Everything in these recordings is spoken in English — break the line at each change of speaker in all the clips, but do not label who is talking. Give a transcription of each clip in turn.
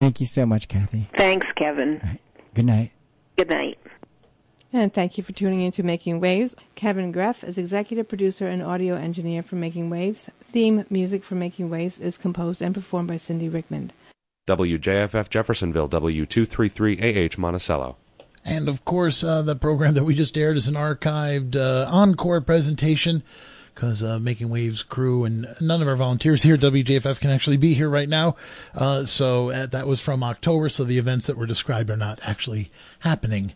Thank you so much, Kathy.
Thanks, Kevin.
Good night.
Good night.
And thank you for tuning in to Making Waves. Kevin Greff is executive producer and audio engineer for Making Waves. Theme music for Making Waves is composed and performed by Cindy Rickman.
WJFF Jeffersonville, W233AH Monticello.
And of course, uh, the program that we just aired is an archived uh, encore presentation because uh, Making Waves crew and none of our volunteers here WJFF can actually be here right now. Uh, so uh, that was from October, so the events that were described are not actually happening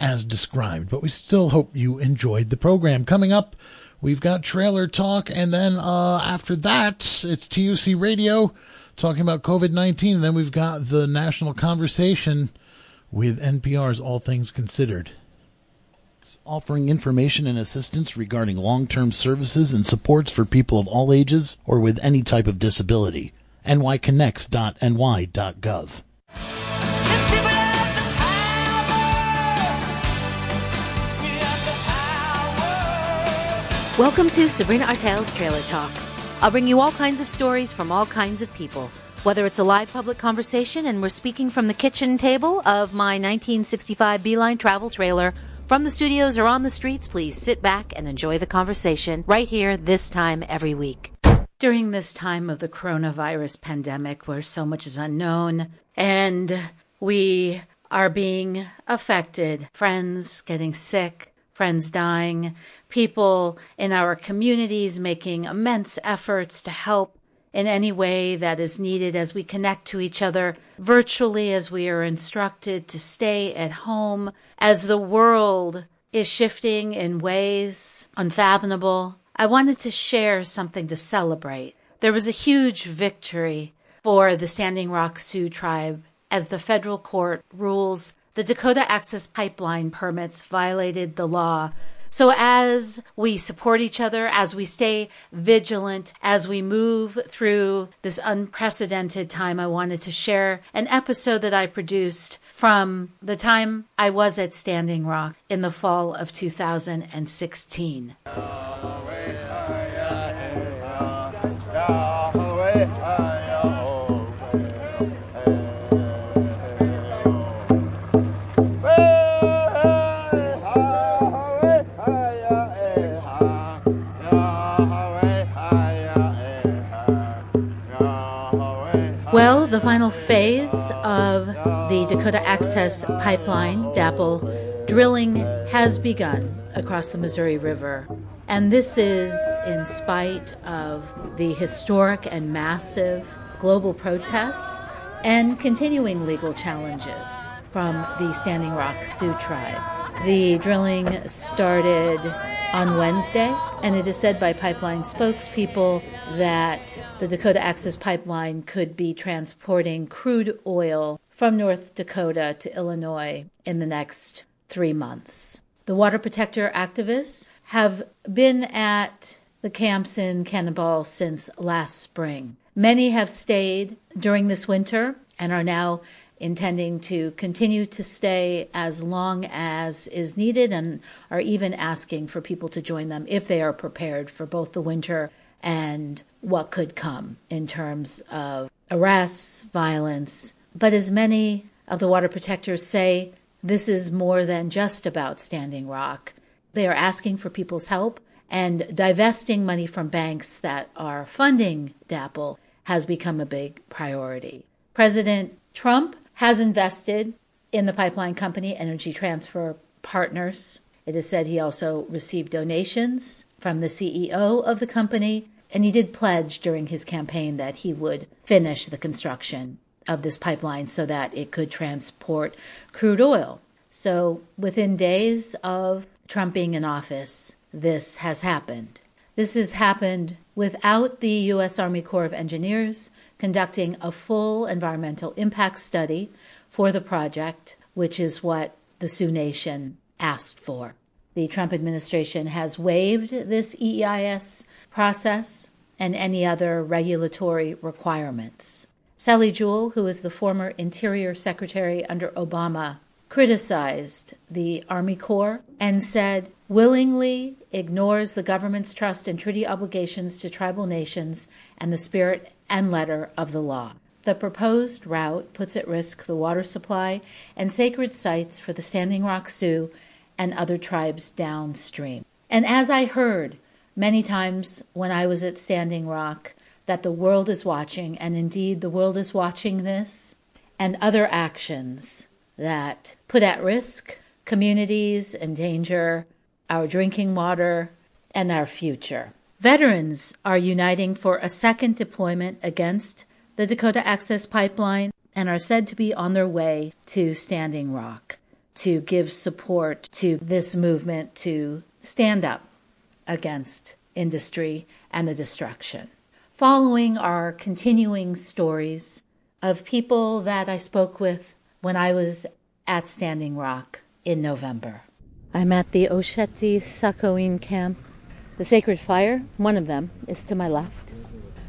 as described. But we still hope you enjoyed the program. Coming up, we've got trailer talk, and then uh, after that, it's TUC Radio talking about COVID 19. Then we've got the national conversation with NPR's All Things Considered. Offering information and assistance regarding long term services and supports for people of all ages or with any type of disability. nyconnects.ny.gov.
Welcome to Sabrina Artel's Trailer Talk. I'll bring you all kinds of stories from all kinds of people. Whether it's a live public conversation and we're speaking from the kitchen table of my 1965 Beeline travel trailer, from the studios or on the streets, please sit back and enjoy the conversation right here this time every week. During this time of the coronavirus pandemic where so much is unknown and we are being affected, friends getting sick, friends dying, people in our communities making immense efforts to help in any way that is needed as we connect to each other virtually as we are instructed to stay at home as the world is shifting in ways unfathomable. I wanted to share something to celebrate. There was a huge victory for the Standing Rock Sioux tribe as the federal court rules the Dakota Access Pipeline permits violated the law. So as we support each other, as we stay vigilant, as we move through this unprecedented time, I wanted to share an episode that I produced from the time I was at Standing Rock in the fall of 2016. Well, the final phase of the Dakota Access Pipeline, DAPL, drilling has begun across the Missouri River. And this is in spite of the historic and massive global protests and continuing legal challenges from the Standing Rock Sioux tribe. The drilling started on Wednesday, and it is said by pipeline spokespeople that the Dakota Access Pipeline could be transporting crude oil from North Dakota to Illinois in the next three months. The water protector activists have been at the camps in Cannonball since last spring. Many have stayed during this winter and are now intending to continue to stay as long as is needed and are even asking for people to join them if they are prepared for both the winter and what could come in terms of arrests, violence. But as many of the water protectors say, this is more than just about Standing Rock. They are asking for people's help and divesting money from banks that are funding DAPL has become a big priority. President Trump has invested in the pipeline company Energy Transfer Partners. It is said he also received donations from the CEO of the company, and he did pledge during his campaign that he would finish the construction of this pipeline so that it could transport crude oil. So, within days of Trump being in office, this has happened. This has happened without the U.S. Army Corps of Engineers conducting a full environmental impact study for the project, which is what the Sioux Nation asked for. The Trump administration has waived this EIS process and any other regulatory requirements. Sally Jewell, who is the former Interior Secretary under Obama, criticized the Army Corps and said willingly ignores the government's trust and treaty obligations to tribal nations and the spirit and letter of the law. The proposed route puts at risk the water supply and sacred sites for the Standing Rock Sioux and other tribes downstream. And as I heard many times when I was at Standing Rock, that the world is watching, and indeed the world is watching this, and other actions that put at risk communities, endanger our drinking water, and our future. Veterans are uniting for a second deployment against the Dakota Access Pipeline and are said to be on their way to Standing Rock to give support to this movement to stand up against industry and the destruction. Following are continuing stories of people that I spoke with when I was at Standing Rock in November. I'm at the Oceti Sakowin camp. The Sacred Fire, one of them, is to my left.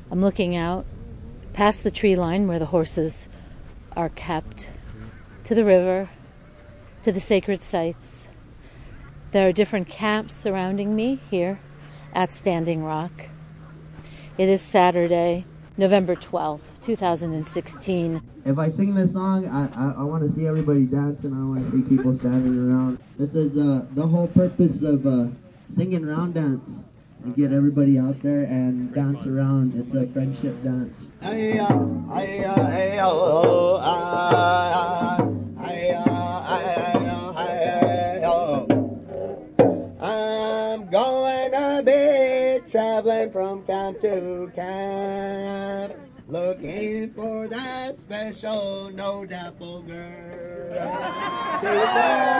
I'm looking out past the tree line where the horses are kept, to the river, to the sacred sites. There are different camps surrounding me here at Standing Rock. It is Saturday, November 12th, 2016.
If I sing this song, I, I, I want to see everybody dancing. I want to see people standing around. This is uh, the whole purpose of uh, singing round dance. And get everybody out there and dance around. It's a friendship dance. Oh, oh. I'm going to be traveling from camp to camp, looking for that special no DAPL girl. To the.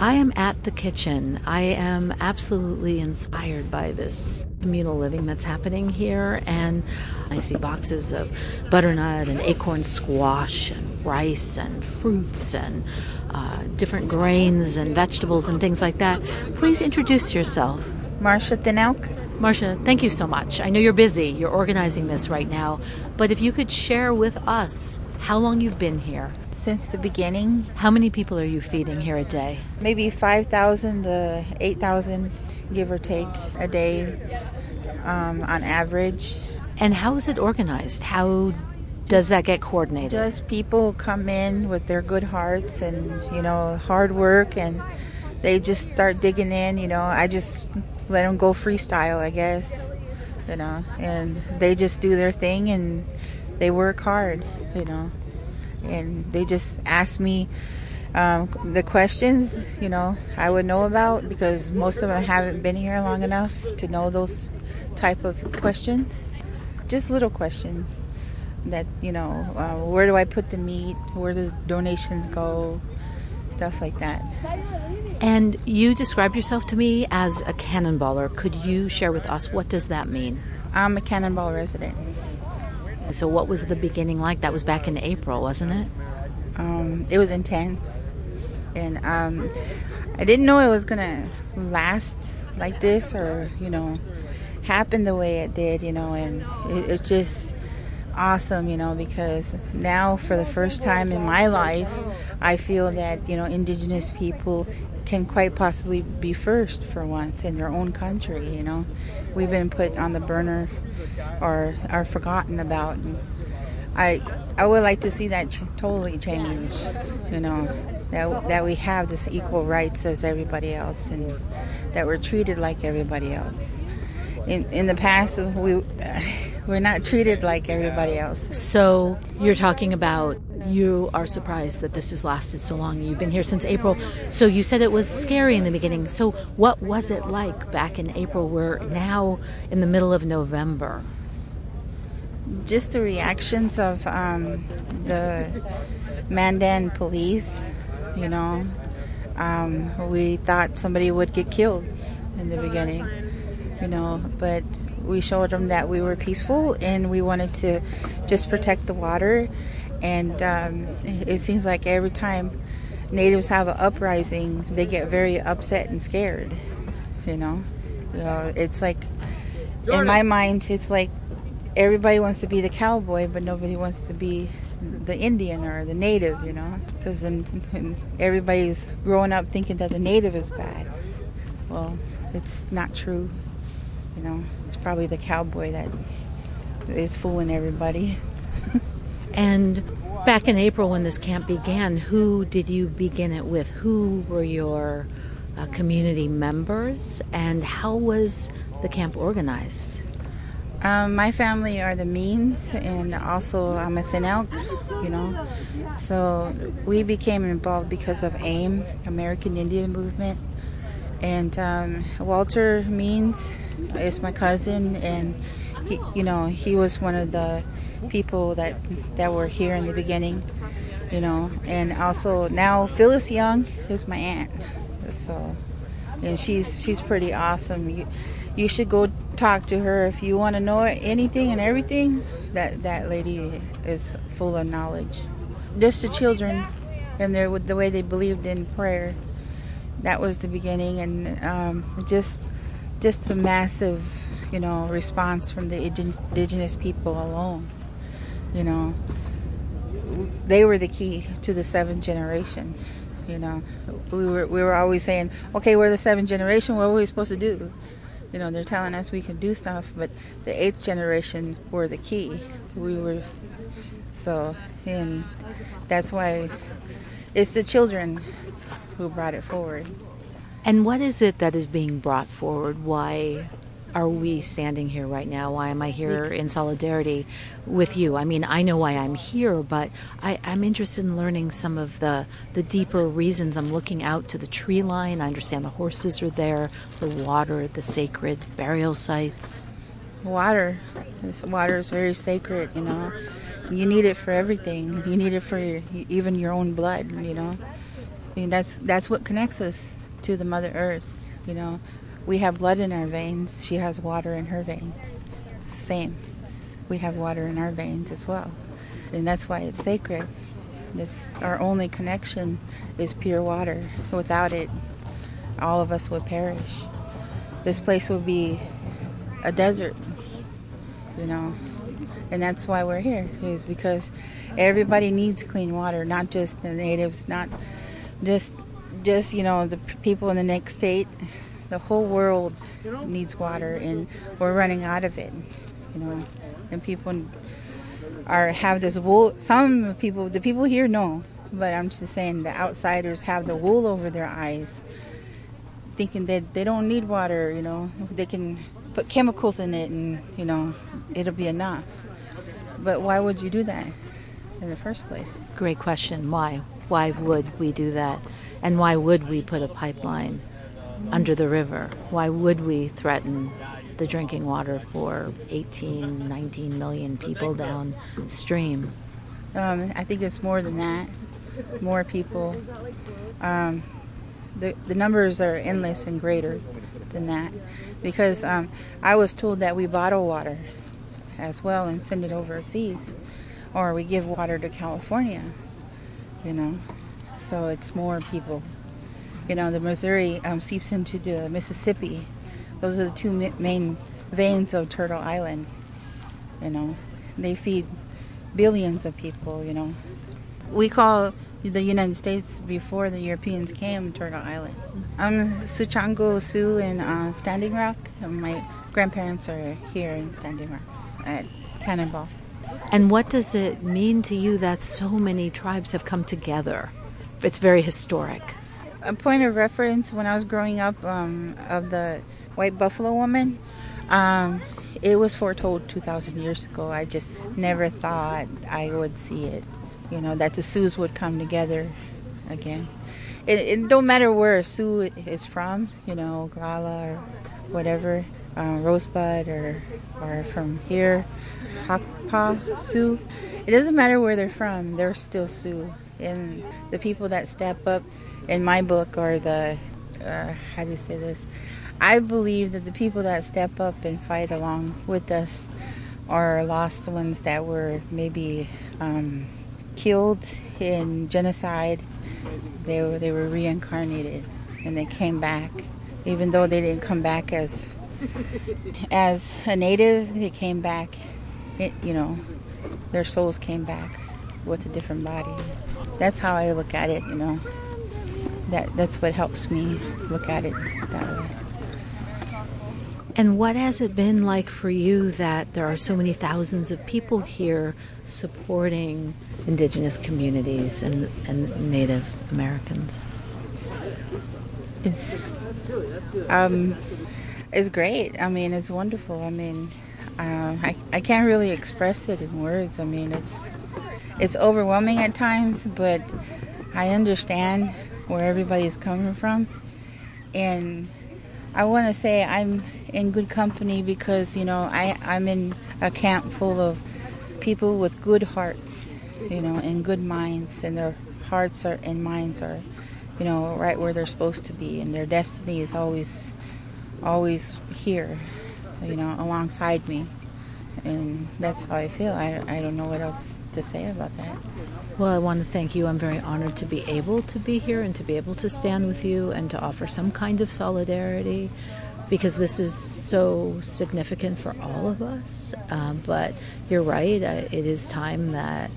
I am at the kitchen. I am absolutely inspired by this communal living that's happening here, and I see boxes of butternut and acorn squash and rice and fruits and uh, different grains and vegetables and things like that. Please introduce yourself.
Marcia Thin Elk.
Marcia, thank you so much. I know you're busy, you're organizing this right now, but if you could share with us how long you've been here,
Since the beginning,
how many people are you feeding here a day?
maybe 5,000 to 8,000, give or take, a day um, on average.
And how is it organized? How does that get coordinated?
Just people come in with their good hearts and, you know, hard work, and they just start digging in. You know, I just let them go freestyle, I guess, you know, and they just do their thing and they work hard, you know, and they just ask me um, the questions, you know, I would know about because most of them haven't been here long enough to know those type of questions. Just little questions that you know, uh, where do I put the meat? Where does donations go? Stuff like that.
And you described yourself to me as a cannonballer. Could you share with us what does that mean?
I'm a Cannonball resident.
So what was the beginning like? That was back in April, wasn't it?
Um, it was intense, and um, I didn't know it was gonna last like this, or you know, happen the way it did. You know, and it, it's just awesome, you know, because now for the first time in my life, I feel that you know Indigenous people can quite possibly be first for once in their own country. You know, we've been put on the burner or are forgotten about. And I I would like to see that ch- totally change. You know, that that we have this equal rights as everybody else, and that we're treated like everybody else. In in the past, we we're not treated like everybody else.
So you're talking about you are surprised that this has lasted so long. You've been here since April. So you said it was scary in the beginning. So what was it like back in April? We're now in the middle of November.
just the reactions of um, the Mandan police, you know, um, we thought somebody would get killed in the beginning, you know, but we showed them that we were peaceful and we wanted to just protect the water. And um, it seems like every time natives have an uprising, they get very upset and scared, you know. You know, it's like, in my mind, it's like everybody wants to be the cowboy, but nobody wants to be the Indian or the native, you know, because then everybody's growing up thinking that the native is bad. Well, it's not true, You know, it's probably the cowboy that is fooling everybody.
And back in April when this camp began, who did you begin it with? Who were your uh, community members, and how was the camp organized?
Um, my family are the Means, and also I'm a Thin Elk, you know. So we became involved because of AIM, American Indian Movement. And um, Walter Means is my cousin, and he, you know, he was one of the people that that were here in the beginning, you know. And also now Phyllis Young is my aunt, so and she's she's pretty awesome. You, you should go talk to her if you want to know anything and everything. That that lady is full of knowledge. Just the children, and their the way they believed in prayer. That was the beginning, and um, just just the massive, you know, response from the indigenous people alone. You know, they were the key to the seventh generation. You know, we were we were always saying, okay, we're the seventh generation. What are we supposed to do? You know, they're telling us we can do stuff, but the eighth generation were the key. We were so, and that's why it's the children who brought it forward.
And what is it that is being brought forward? Why are we standing here right now? Why am I here in solidarity with you? I mean, I know why I'm here, but I, am interested in learning some of the, the deeper reasons. I'm looking out to the tree line. I understand the horses are there, the water, the sacred burial sites.
Water. This water is very sacred, you know. You need it for everything. You need it for your, even your own blood, you know. I mean, that's that's what connects us to the Mother Earth, you know. We have blood in our veins. She has water in her veins. Same. We have water in our veins as well. And that's why it's sacred. This our only connection is pure water. Without it, all of us would perish. This place would be a desert, you know. And that's why we're here, is because everybody needs clean water, not just the natives, not just just, you know, the people in the next state the whole world needs water and we're running out of it you know. And people are have this wool some people the people here know but i'm just saying the outsiders have the wool over their eyes thinking that they don't need water you know. They can put chemicals in it and you know it'll be enough. But why would you do that in the first place?
Great question. Why? Why would we do that? And why would we put a pipeline under the river. Why would we threaten the drinking water for 18, 19 million people downstream?
Um, I think it's more than that. More people. Um, the, the numbers are endless and greater than that because um, I was told that we bottle water as well and send it overseas or we give water to California, you know. So it's more people you know, the Missouri um, seeps into the Mississippi. Those are the two main veins of Turtle Island. You know, they feed billions of people. You know, we call the United States before the Europeans came Turtle Island. I'm Sicangu Sioux in uh, Standing Rock. My grandparents are here in Standing Rock at Cannonball.
And what does it mean to you that so many tribes have come together? It's very historic
a point of reference when I was growing up um, of the white buffalo woman. Um, it was foretold 2,000 years ago. I just never thought I would see it. You know that the Sioux would come together again. It, it don't matter where a Sioux is from. You know, Oglala or whatever, uh, Rosebud or or from here, Hunkpapa Sioux. It doesn't matter where they're from. They're still Sioux, and the people that step up in my book are the uh, how do you say this? I believe that the people that step up and fight along with us are lost ones that were maybe um, killed in genocide. They were they were reincarnated and they came back, even though they didn't come back as as a native. They came back, it, you know, their souls came back with a different body. That's how I look at it, you know that that's what helps me look at it that way.
And what has it been like for you that there are so many thousands of people here supporting indigenous communities and, and Native Americans?
It's um, it's great. I mean, it's wonderful. I mean, uh, I I can't really express it in words. I mean, it's it's overwhelming at times, but I understand where everybody's coming from, and I want to say I'm in good company because you know I I'm in a camp full of people with good hearts, you know, and good minds, and their hearts are and minds are, you know, right where they're supposed to be, and their destiny is always, always here, you know, alongside me, and that's how I feel. I I don't know what else to say about that.
Well, I want to thank you. I'm very honored to be able to be here and to be able to stand with you and to offer some kind of solidarity because this is so significant for all of us. Um, but you're right, uh, it is time that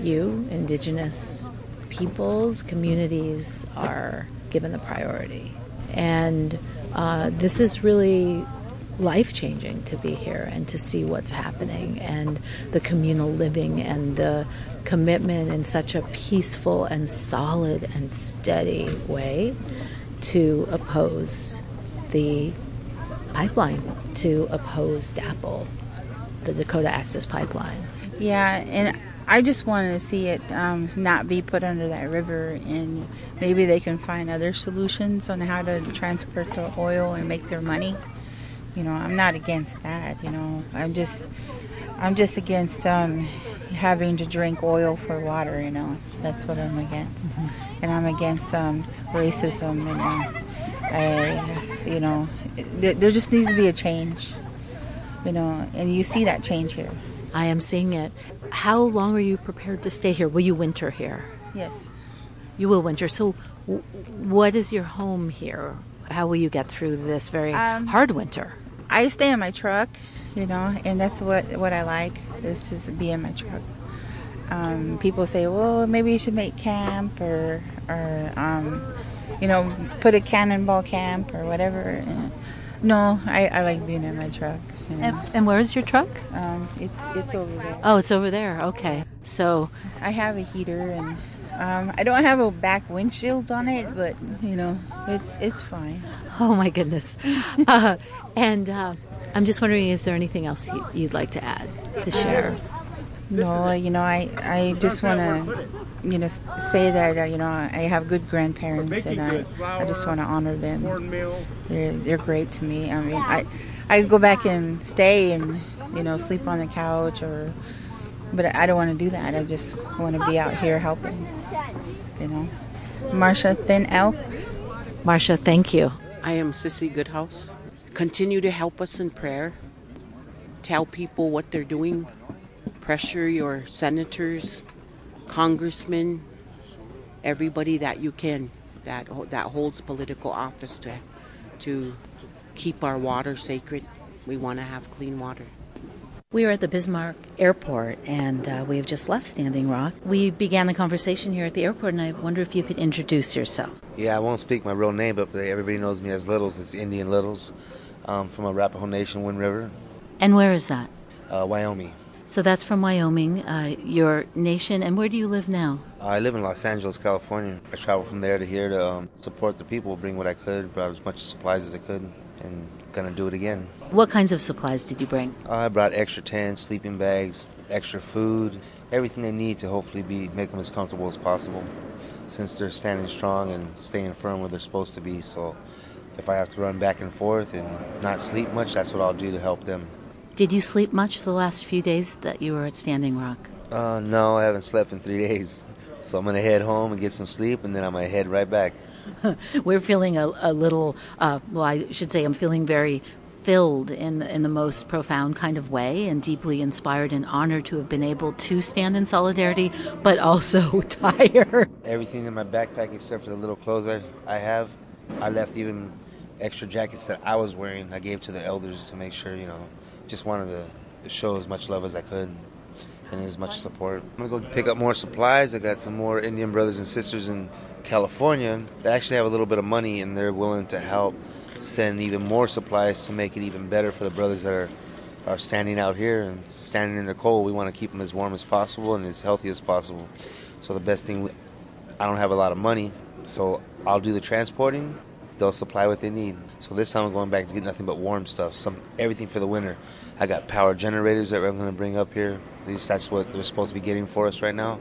you, Indigenous peoples, communities, are given the priority. And uh, this is really life changing to be here and to see what's happening and the communal living and the commitment in such a peaceful and solid and steady way to oppose the pipeline, to oppose DAPL, the Dakota Access Pipeline.
Yeah, and I just wanted to see it um, not be put under that river, and maybe they can find other solutions on how to transport the oil and make their money. You know, I'm not against that. You know, I'm just, I'm just against um, having to drink oil for water. You know, that's what I'm against, mm-hmm. and I'm against um, racism and. Um, I, you know, there, there just needs to be a change, you know, and you see that change here.
I am seeing it. How long are you prepared to stay here? Will you winter here?
Yes.
You will winter. So, w- what is your home here? How will you get through this very um, hard winter?
I stay in my truck, you know, and that's what what I like is to be in my truck. Um, people say, well, maybe you should make camp or or um, you know, put a cannonball camp or whatever. No, I, I like being in my truck.
You know. and, and, where is your truck?
Um, it's it's over there.
Oh, it's over there. Okay, so
I have a heater and um, I don't have a back windshield on it, but you know, it's it's fine.
Oh my goodness! uh, and uh, I'm just wondering, is there anything else you'd like to add to share?
No, you know, I I just want to you know say that uh, you know I have good grandparents and I I just want to honor them. They're they're great to me. I mean I I go back and stay and you know sleep on the couch or but I don't want to do that. I just want to be out here helping. You know. Marsha Thin Elk.
Marsha, thank you.
I am Sissy Goodhouse. Continue to help us in prayer. Tell people what they're doing. Pressure your senators, congressmen, everybody that you can that that holds political office to to keep our water sacred. We want to have clean water.
We are at the Bismarck Airport and uh, we have just left Standing Rock. We began the conversation here at the airport, and I wonder if you could introduce yourself.
Yeah, I won't speak my real name, but everybody knows me as Littles. as Indian Littles um, from Arapaho Nation, Wind River.
And where is that?
Uh, Wyoming.
So that's from Wyoming, uh, your nation. And where do you live now?
I live in Los Angeles, California. I traveled from there to here to um, support the people, bring what I could, brought as much supplies as I could, and gonna do it again.
What kinds of supplies did you bring?
I brought extra tents, sleeping bags, extra food, everything they need to hopefully be make them as comfortable as possible, since they're standing strong and staying firm where they're supposed to be. So, if I have to run back and forth and not sleep much, that's what I'll do to help them.
Did you sleep much the last few days that you were at Standing Rock?
Uh, no, I haven't slept in three days. So I'm going to head home and get some sleep, and then I'm going to head right back.
We're feeling a, a little, uh, well, I should say, I'm feeling very filled in in the most profound kind of way and deeply inspired and honored to have been able to stand in solidarity, but also tired.
Everything in my backpack except for the little clothes I, I have, I left even extra jackets that I was wearing. I gave to the elders to make sure, you know, just wanted to show as much love as I could and as much support. I'm gonna go pick up more supplies. I got some more Indian brothers and sisters in California that actually have a little bit of money and they're willing to help send even more supplies to make it even better for the brothers that are are standing out here and standing in the cold. We want to keep them as warm as possible and as healthy as possible. So the best thing, I don't have a lot of money, so I'll do the transporting. They'll supply what they need. So this time I'm going back to get nothing but warm stuff, some everything for the winter. I got power generators that I'm going to bring up here. At least that's what they're supposed to be getting for us right now,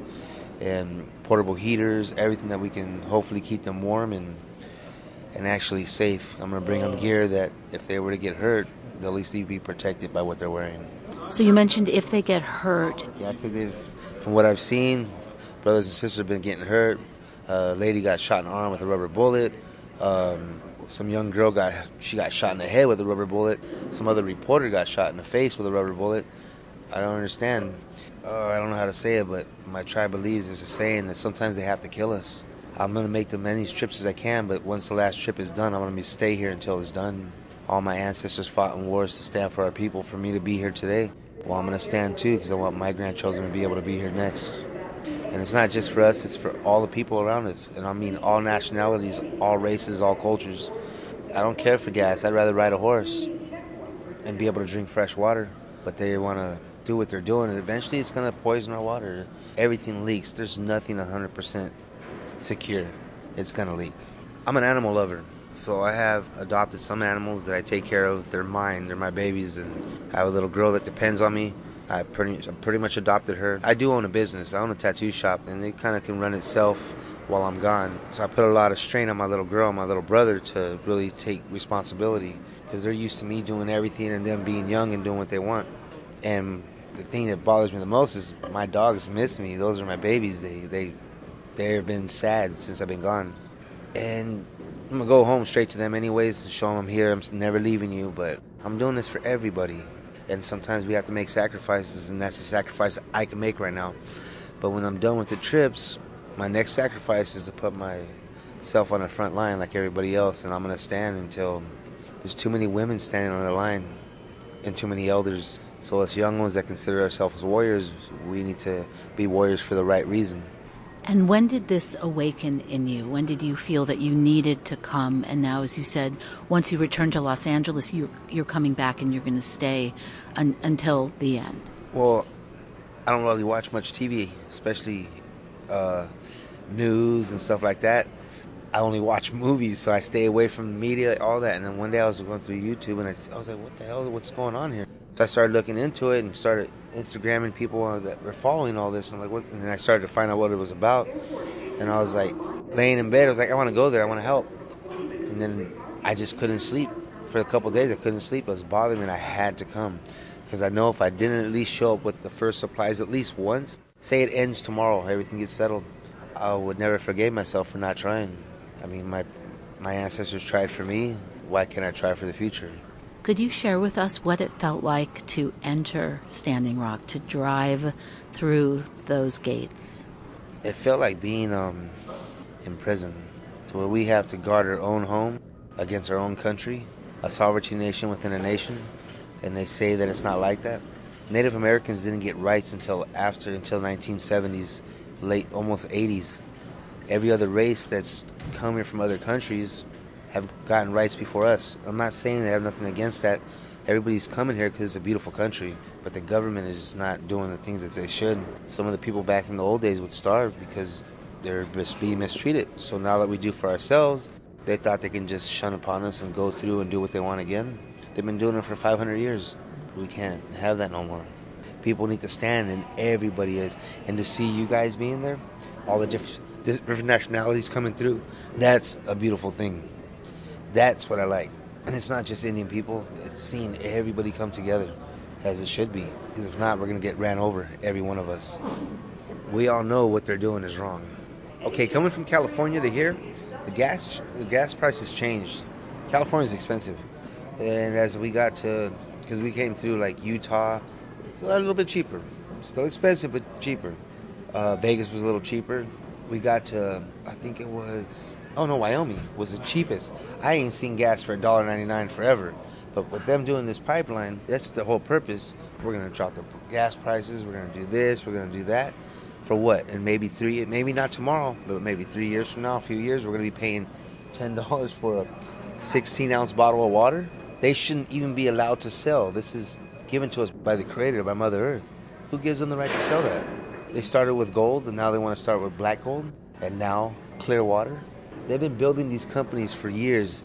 and portable heaters, everything that we can hopefully keep them warm and and actually safe. I'm going to bring them gear that if they were to get hurt, they'll at least be protected by what they're wearing.
So you mentioned if they get hurt.
Yeah, because from what I've seen, brothers and sisters have been getting hurt. A uh, lady got shot in the arm with a rubber bullet. Um, some young girl got she got shot in the head with a rubber bullet. Some other reporter got shot in the face with a rubber bullet. I don't understand. Uh, I don't know how to say it, but my tribe believes there's a saying that sometimes they have to kill us. I'm gonna make the many trips as I can, but once the last trip is done, I'm gonna stay here until it's done. All my ancestors fought in wars to stand for our people. For me to be here today, well, I'm gonna stand too because I want my grandchildren to be able to be here next. And it's not just for us, it's for all the people around us. And I mean all nationalities, all races, all cultures. I don't care for gas. I'd rather ride a horse and be able to drink fresh water. But they want to do what they're doing, and eventually it's going to poison our water. Everything leaks. There's nothing 100% secure. It's going to leak. I'm an animal lover. So I have adopted some animals that I take care of. They're mine. They're my babies, and I have a little girl that depends on me. I pretty, pretty much adopted her. I do own a business. I own a tattoo shop, and it kind of can run itself while I'm gone. So I put a lot of strain on my little girl, my little brother, to really take responsibility because they're used to me doing everything and them being young and doing what they want. And the thing that bothers me the most is my dogs miss me. Those are my babies. They they they've been sad since I've been gone, and I'm gonna go home straight to them anyways and show them I'm here. I'm never leaving you, but I'm doing this for everybody and sometimes we have to make sacrifices, and that's the sacrifice I can make right now. But when I'm done with the trips, my next sacrifice is to put myself on the front line like everybody else, and I'm to stand until there's too many women standing on the line and too many elders. So, us young ones that consider ourselves warriors, we need to be warriors for the right reason.
And when did this awaken in you? When did you feel that you needed to come? And now, as you said, once you return to Los Angeles, you're, you're coming back and you're going to stay un- until the end.
Well, I don't really watch much TV, especially uh, news and stuff like that. I only watch movies, so I stay away from media, all that. And then one day I was going through YouTube and I, I was like, what the hell? What's going on here? So I started looking into it and started Instagramming people that were following all this. And I'm like, what? And I started to find out what it was about. And I was like, laying in bed, I was like, I want to go there. I want to help. And then I just couldn't sleep for a couple days. I couldn't sleep. It was bothering me, and I had to come because I know if I didn't at least show up with the first supplies at least once, say it ends tomorrow, everything gets settled, I would never forgive myself for not trying. I mean, my my ancestors tried for me. Why can't I try for the future?
Could you share with us what it felt like to enter Standing Rock, to drive through those gates?
It felt like being um, in prison, to where we have to guard our own home against our own country, a sovereignty nation within a nation, and they say that it's not like that. Native Americans didn't get rights until after until 1970s, late almost 80s. Every other race that's coming from other countries have gotten rights before us. I'm not saying they have nothing against that. Everybody's coming here because it's a beautiful country, but the government is not doing the things that they should. Some of the people back in the old days would starve because they're just being mistreated. So now that we do for ourselves, they thought they can just shun upon us and go through and do what they want again. They've been doing it for 500 years. We can't have that no more. People need to stand, and everybody is. And to see you guys being there, all the different, different nationalities coming through, that's a beautiful thing. That's what I like. And it's not just Indian people, it's seeing everybody come together as it should be. Because if not, we're going to get ran over, every one of us. We all know what they're doing is wrong. Okay, coming from California to here, the gas the gas prices changed. California is expensive. And as we got to, because we came through like Utah, it's a little bit cheaper. Still expensive, but cheaper. Uh, Vegas was a little cheaper. We got to, I think it was Oh no, Wyoming was the cheapest. I ain't seen gas for $1.99 forever. But with them doing this pipeline, that's the whole purpose. We're gonna drop the gas prices. We're gonna do this. We're gonna do that. For what? And maybe three, maybe not tomorrow, but maybe three years from now, a few years, we're gonna be paying ten dollars for a 16 ounce bottle of water, they shouldn't even be allowed to sell. This is given to us by the Creator, by Mother Earth. Who gives them the right to sell that? They started with gold, and now they want to start with black gold, and now clear water. They've been building these companies for years.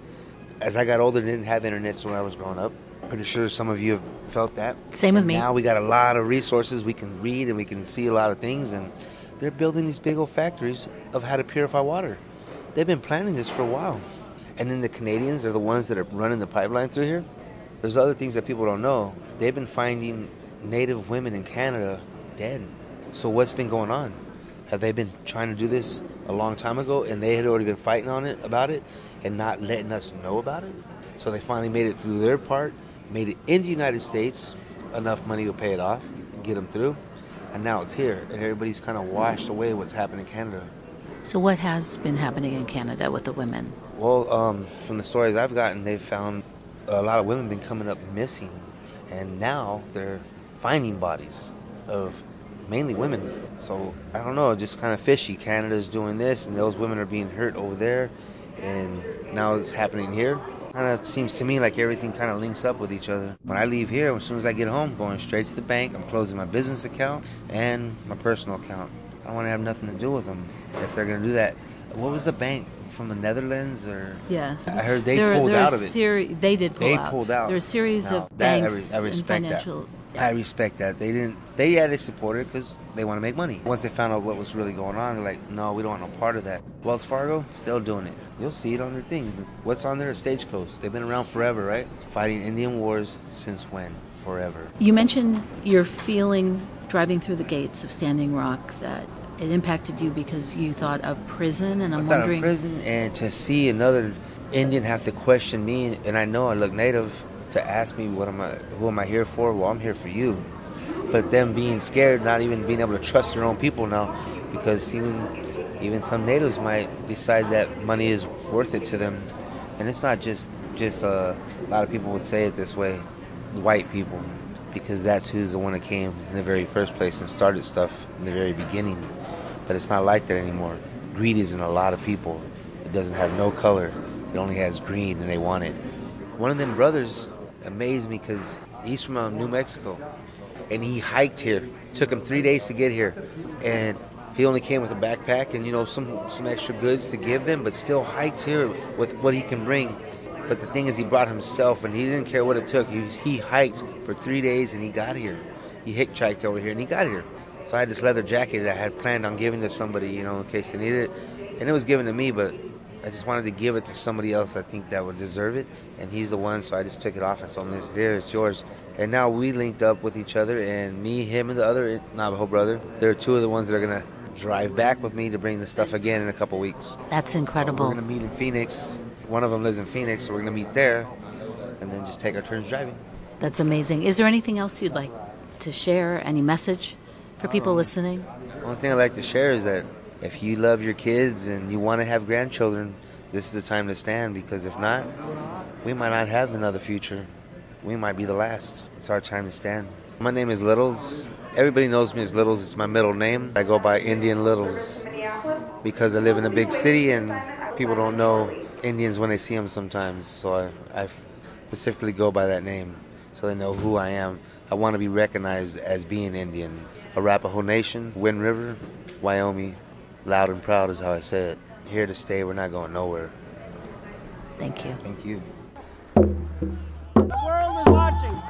As I got older, didn't have internet when I was growing up. Pretty sure some of you have felt that.
Same with me.
Now we got a lot of resources. We can read and we can see a lot of things, and they're building these big old factories of how to purify water. They've been planning this for a while. And then the Canadians are the ones that are running the pipeline through here. There's other things that people don't know. They've been finding native women in Canada dead. So what's been going on? Have they been trying to do this a long time ago and they had already been fighting on it about it and not letting us know about it? So they finally made it through their part, made it in the United States, enough money to pay it off, and get them through. And now it's here, and everybody's kind of washed away what's happened in Canada.
So, what has been happening in Canada with the women?
Well, um, from the stories I've gotten, they've found a lot of women been coming up missing, and now they're finding bodies of mainly women. So I don't know, just kind of fishy. Canada's doing this, and those women are being hurt over there, and now it's happening here. Kind of seems to me like everything kind of links up with each other. When I leave here, as soon as I get home, going straight to the bank. I'm closing my business account and my personal account. I don't want to have nothing to do with them if they're going to do that. What was the bank from the Netherlands or?
Yes.
I heard they
There-
pulled
there
out of it.
seri- they did pull
they
out.
pulled out.
There are a series
Now,
of banks
I
and financial.
that. I respect that. They didn't. They yeah, they supported because they want to make money. Once they found out what was really going on, they're like, no, we don't want no part of that. Wells Fargo still doing it. You'll see it on their thing. What's on there? Stagecoach. They've been around forever, right? Fighting Indian wars since when? Forever.
You mentioned your feeling driving through the gates of Standing Rock that it impacted you because you thought of prison, and I'm
I thought of
wondering.
prison and to see another Indian have to question me, and I know I look native, to ask me what am I, who am I here for? Well, I'm here for you. But them being scared, not even being able to trust their own people now, because even even some natives might decide that money is worth it to them, and it's not just just uh, a lot of people would say it this way, white people, because that's who's the one that came in the very first place and started stuff in the very beginning. But it's not like that anymore. Greed is in a lot of people. It doesn't have no color. It only has green, and they want it. One of them brothers amazed me because he's from uh, New Mexico, and he hiked here. Took him three days to get here, and he only came with a backpack and you know some some extra goods to give them, but still hiked here with what he can bring. But the thing is, he brought himself, and he didn't care what it took. He he hiked for three days, and he got here. He hitchhiked over here, and he got here. So I had this leather jacket that I had planned on giving to somebody, you know, in case they needed it, and it was given to me, but I just wanted to give it to somebody else I think that would deserve it, and he's the one, so I just took it off and told him, "Here, it's yours." And now we linked up with each other, and me, him, and the other Navajo brother. They're two of the ones that are gonna drive back with me to bring the stuff again in a couple weeks.
That's incredible.
We're gonna meet in Phoenix. One of them lives in Phoenix, so we're gonna meet there, and then just take our turns driving.
That's amazing. Is there anything else you'd like to share? Any message for people um, listening?
One thing I'd like to share is that if you love your kids and you want to have grandchildren, this is the time to stand because if not, we might not have another future. We might be the last. It's our time to stand. My name is Littles. Everybody knows me as Littles. It's my middle name. I go by Indian Littles because I live in a big city and people don't know Indians when they see them sometimes. So I, I specifically go by that name so they know who I am. I want to be recognized as being Indian. Arapaho Nation, Wind River, Wyoming, loud and proud is how I say it. Here to stay, we're not going nowhere.
Thank you.
Thank you.
The world is watching.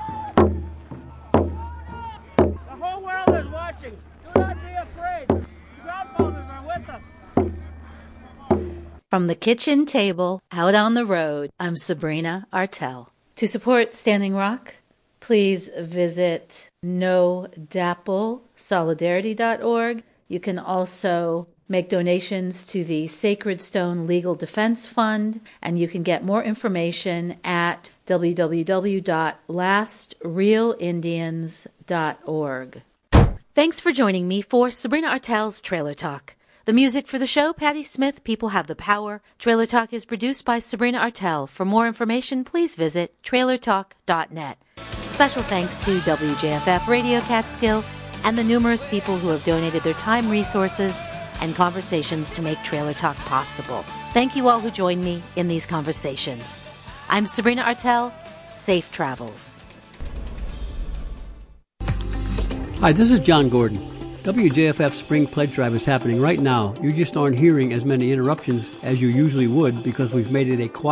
The whole world is watching. Do not be afraid. Godfathers are with us.
From the kitchen table out on the road, I'm Sabrina Artel. To support Standing Rock, please visit nodaplsolidarity.org. You can also make donations to the Sacred Stone Legal Defense Fund, and you can get more information at www.lastrealindians.org. Thanks for joining me for Sabrina Artel's Trailer Talk. The music for the show, Patti Smith, People Have the Power. Trailer Talk is produced by Sabrina Artel. For more information, please visit trailertalk.net. Special thanks to WJFF Radio Catskill and the numerous people who have donated their time, resources, and conversations to make Trailer Talk possible. Thank you all who joined me in these conversations. I'm Sabrina Artel. Safe travels.
Hi, this is John Gordon. WJFF Spring Pledge Drive is happening right now. You just aren't hearing as many interruptions as you usually would because we've made it a quiet